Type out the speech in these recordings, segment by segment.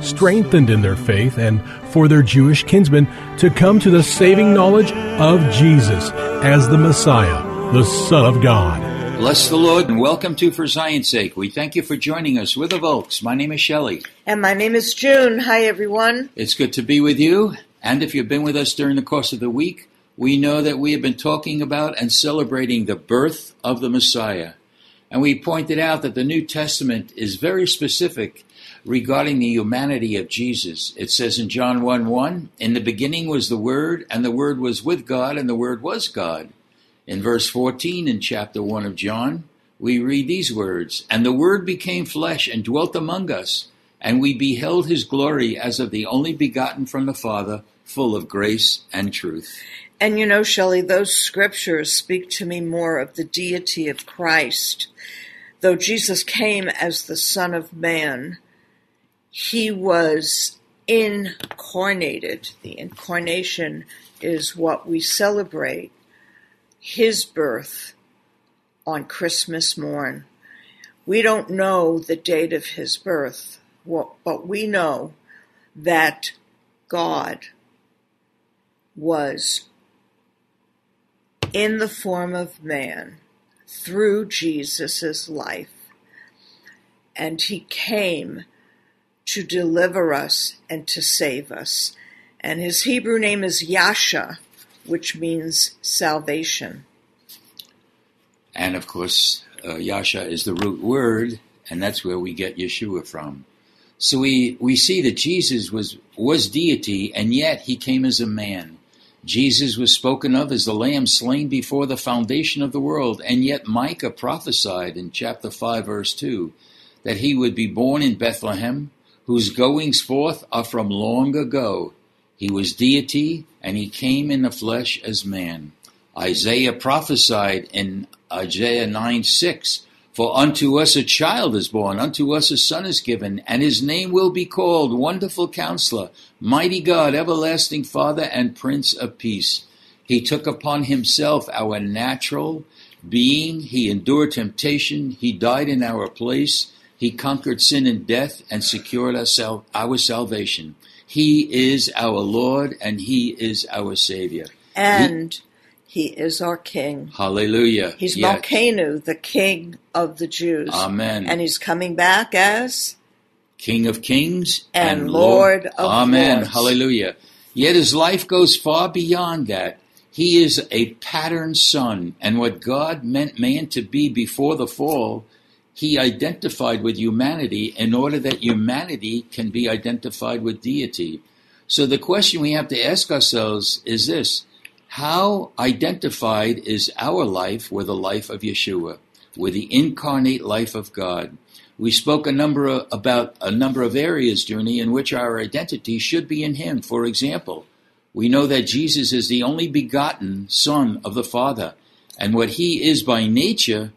strengthened in their faith and for their Jewish kinsmen to come to the saving knowledge of Jesus as the Messiah, the Son of God. Bless the Lord and welcome to For Zion's Sake. We thank you for joining us. We're the Volks. My name is Shelley. And my name is June. Hi, everyone. It's good to be with you. And if you've been with us during the course of the week, we know that we have been talking about and celebrating the birth of the Messiah. And we pointed out that the New Testament is very specific regarding the humanity of Jesus. It says in John 1 1, In the beginning was the Word, and the Word was with God, and the Word was God. In verse 14 in chapter 1 of John, we read these words And the Word became flesh and dwelt among us, and we beheld his glory as of the only begotten from the Father, full of grace and truth. And you know, Shelley, those scriptures speak to me more of the deity of Christ. Though Jesus came as the Son of Man, he was incarnated. The incarnation is what we celebrate his birth on Christmas morn. We don't know the date of his birth, but we know that God was in the form of man through Jesus' life, and he came to deliver us and to save us. And his Hebrew name is Yasha, which means salvation. And of course, uh, Yasha is the root word, and that's where we get Yeshua from. So we, we see that Jesus was, was deity, and yet he came as a man. Jesus was spoken of as the lamb slain before the foundation of the world, and yet Micah prophesied in chapter 5, verse 2, that he would be born in Bethlehem, whose goings forth are from long ago. He was deity, and he came in the flesh as man. Isaiah prophesied in Isaiah 9 6, For unto us a child is born, unto us a son is given, and his name will be called Wonderful Counselor, Mighty God, Everlasting Father, and Prince of Peace. He took upon himself our natural being, he endured temptation, he died in our place, he conquered sin and death and secured our, our salvation. He is our Lord and He is our Savior. And he, he is our King. Hallelujah. He's Yes. Malkenu, the King of the Jews. Amen. And he's coming back as King of kings And Lord of Kings. Amen. lords. Hallelujah. Yet his life goes far beyond that. He is a pattern son, and what God meant man to be before the fall, he identified with humanity in order that humanity can be identified with deity. So the question we have to ask ourselves is this How identified is our life with the life of Yeshua, with the incarnate life of God? We spoke a number of, about a number of areas, Junie, in which our identity should be in Him. For example, we know that Jesus is the only begotten Son of the Father, and what He is by nature,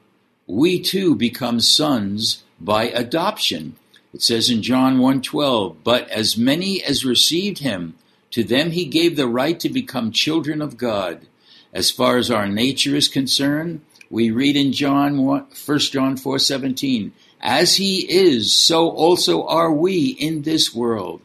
we too become sons by adoption. It says in John 1:12, "But as many as received him, to them he gave the right to become children of God." As far as our nature is concerned, we read in John 1, 1 John 4:17, "As he is, so also are we in this world."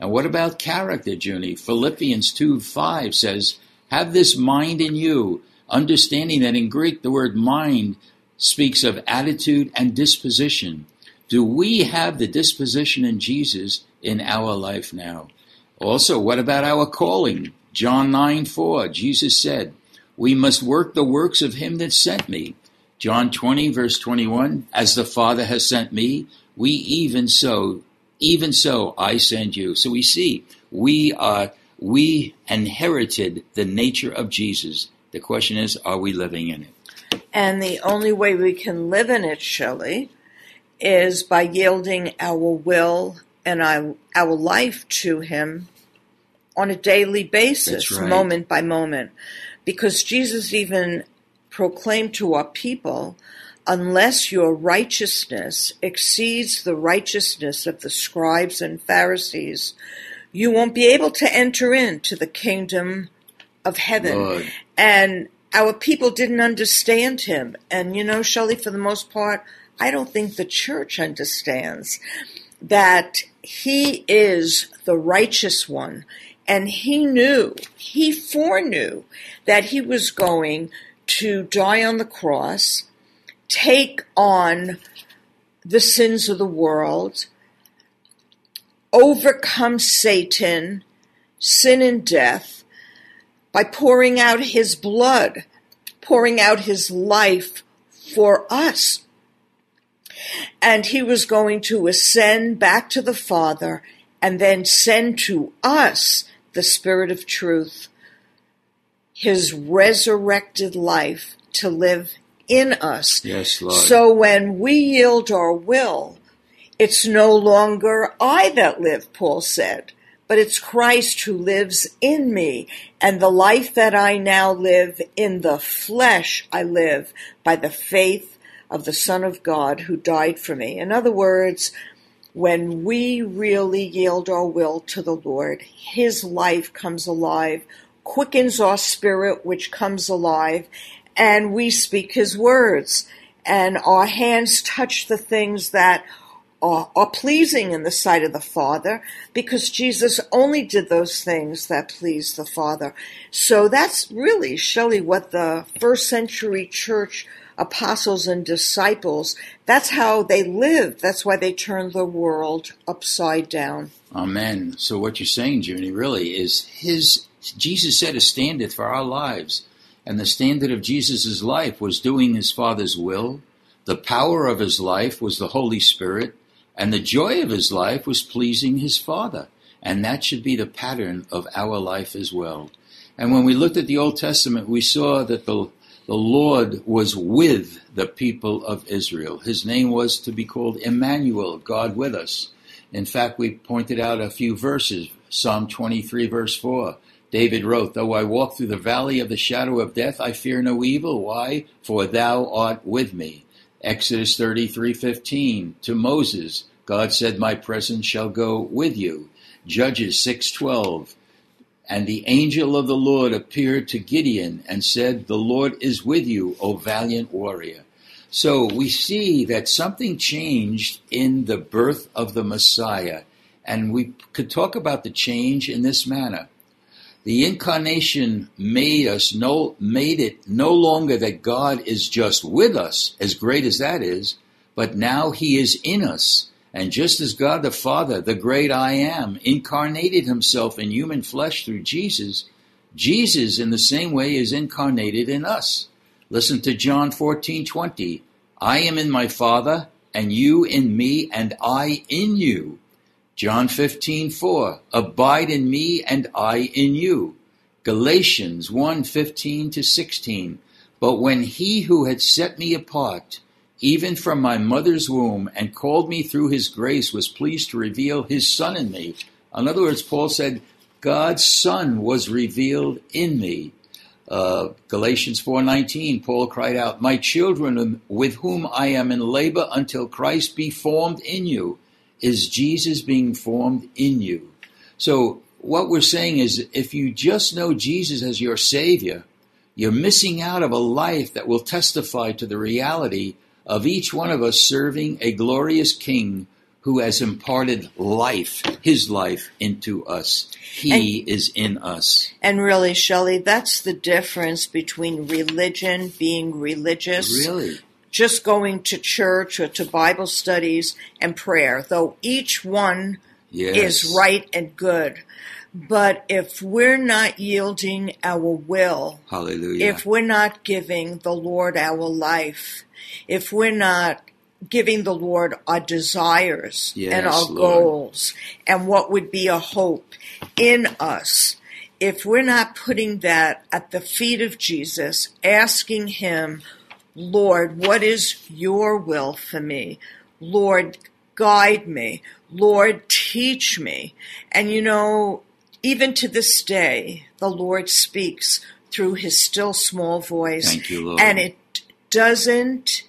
And what about character, Junie? Philippians 2 5 says, Have this mind in you, understanding that in Greek the word mind speaks of attitude and disposition. Do we have the disposition in Jesus in our life now? Also, what about our calling? John 9 4, Jesus said, We must work the works of him that sent me. John 20, verse 21, As the Father has sent me, we even so, even so I send you. So we see, we are, we inherited the nature of Jesus. The question is, are we living in it? And the only way we can live in it, Shelley, is by yielding our will and our, our life to Him on a daily basis, right. moment by moment. Because Jesus even proclaimed to our people, unless your righteousness exceeds the righteousness of the scribes and Pharisees, you won't be able to enter into the kingdom of heaven. Lord. And our people didn't understand him. And you know, Shelley, for the most part, I don't think the church understands that he is the righteous one. And he knew, he foreknew that he was going to die on the cross, take on the sins of the world, overcome Satan, sin and death by pouring out his blood, pouring out his life for us. And he was going to ascend back to the Father and then send to us the Spirit of truth, his resurrected life to live in us. Yes, Lord. So when we yield our will, it's no longer I that live, Paul said, but it's Christ who lives in me. And the life that I now live in the flesh, I live by the faith of the Son of God who died for me. In other words, when we really yield our will to the Lord, His life comes alive, quickens our spirit, which comes alive, and we speak His words. And our hands touch the things that are, pleasing in the sight of the Father, because Jesus only did those things that pleased the Father. So that's really, Shelley, what the first century church apostles and disciples, that's how they lived. That's why they turned the world upside down. Amen. So what you're saying, Junie, really is his Jesus set a standard for our lives. And the standard of Jesus' life was doing his Father's will. The power of his life was the Holy Spirit. And the joy of his life was pleasing his Father. And that should be the pattern of our life as well. And when we looked at the Old Testament, we saw that the, the Lord was with the people of Israel. His name was to be called Emmanuel, God with us. In fact, we pointed out a few verses. Psalm 23, verse 4. David wrote, Though I walk through the valley of the shadow of death, I fear no evil. Why? For thou art with me. Exodus 33:15 to Moses, God said, "My presence shall go with you." Judges 6:12 And the angel of the Lord appeared to Gideon and said, "The Lord is with you, O valiant warrior." So we see that something changed in the birth of the Messiah, and we could talk about the change in this manner. The incarnation made us no made it no longer that God is just with us, as great as that is, but now he is in us. And just as God the Father, the great I am, incarnated himself in human flesh through Jesus, Jesus in the same way is incarnated in us. Listen to John 14:20. I am in my Father, and you in me, and I in you. John 15:4. Abide in me, and I in you. Galatians 1:15 to 16. But when he who had set me apart, even from my mother's womb, and called me through his grace, was pleased to reveal his Son in me. In other words, Paul said, God's Son was revealed in me. Uh, Galatians 4:19, Paul cried out, "My children, with whom I am in labor until Christ be formed in you." Is Jesus being formed in you? So what we're saying is, if you just know Jesus as your Savior, you're missing out of a life that will testify to the reality of each one of us serving a glorious King who has imparted life, his life, into us. He is in us. And really, Shelley, that's the difference between religion, being religious, Really? just going to church or to Bible studies and prayer, though each one Yes. is right and good. But if we're not yielding our will, Hallelujah. if we're not giving the Lord our life, if we're not giving the Lord our desires Yes, and our Lord. goals and what would be a hope in us, if we're not putting that at the feet of Jesus, asking Him, Lord, what is your will for me? Lord, guide me. Lord, teach me. And you know, even to this day, the Lord speaks through his still small voice. You. And it doesn't,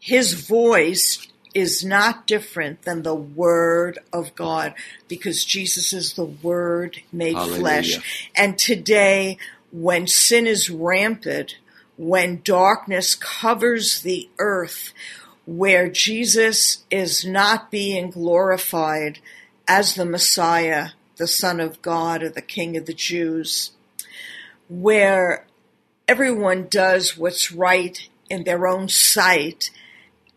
his voice is not different than the word of God because Jesus is the word made Hallelujah. flesh. And today, when sin is rampant, when darkness covers the earth, where Jesus is not being glorified as the Messiah, the Son of God, or the King of the Jews, where everyone does what's right in their own sight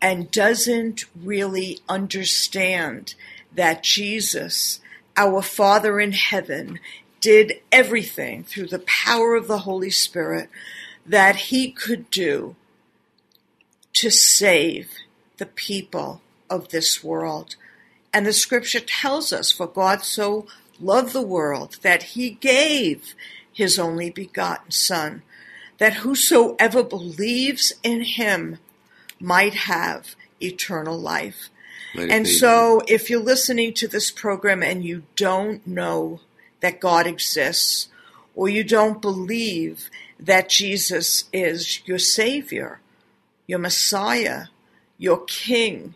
and doesn't really understand that Jesus, our Father in heaven, did everything through the power of the Holy Spirit that he could do to save the people of this world. And the scripture tells us, for God so loved the world that he gave his only begotten Son, that whosoever believes in him might have eternal life. And so, if you're listening to this program and you don't know that God exists, or you don't believe that Jesus is your Savior, your Messiah, your King,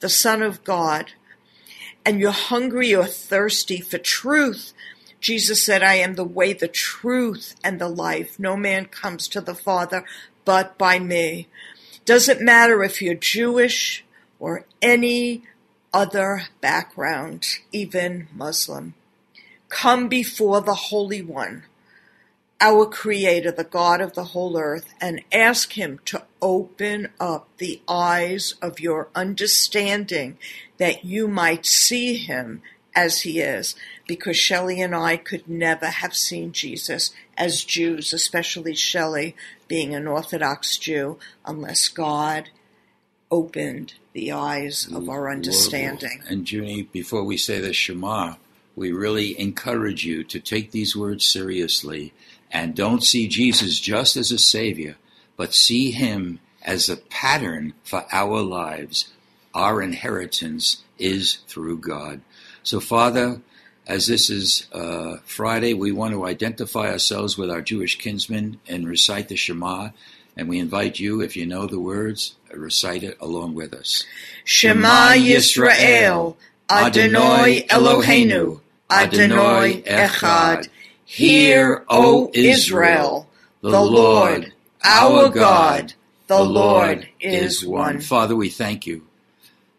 the Son of God, and you're hungry or thirsty for truth, Jesus said, I am the way, the truth, and the life. No man comes to the Father but by me. Doesn't matter if you're Jewish or any other background, even Muslim. Come before the Holy One, our Creator, the God of the whole earth, and ask Him to open up the eyes of your understanding that you might see Him as He is. Because Shelley and I could never have seen Jesus as Jews, especially Shelley being an Orthodox Jew, unless God opened the eyes of mm, our understanding. And Junie, before we say the Shema, we really encourage you to take these words seriously and don't see Jesus just as a savior, but see him as a pattern for our lives. Our inheritance is through God. So, Father, as this is uh, Friday, we want to identify ourselves with our Jewish kinsmen and recite the Shema. And we invite you, if you know the words, recite it along with us. Shema Yisrael, Adonai Eloheinu, Adonai Echad. Hear, O Israel, the Lord, our God, the Lord is one. Father, we thank you.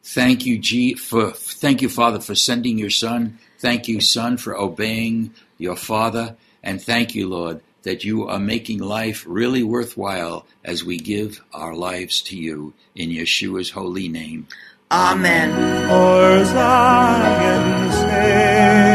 Thank you, G, for thank you, Father, for sending your Son. Thank you, Son, for obeying your Father, and thank you, Lord, that you are making life really worthwhile as we give our lives to you in Yeshua's holy name. Amen. For Zion's sake.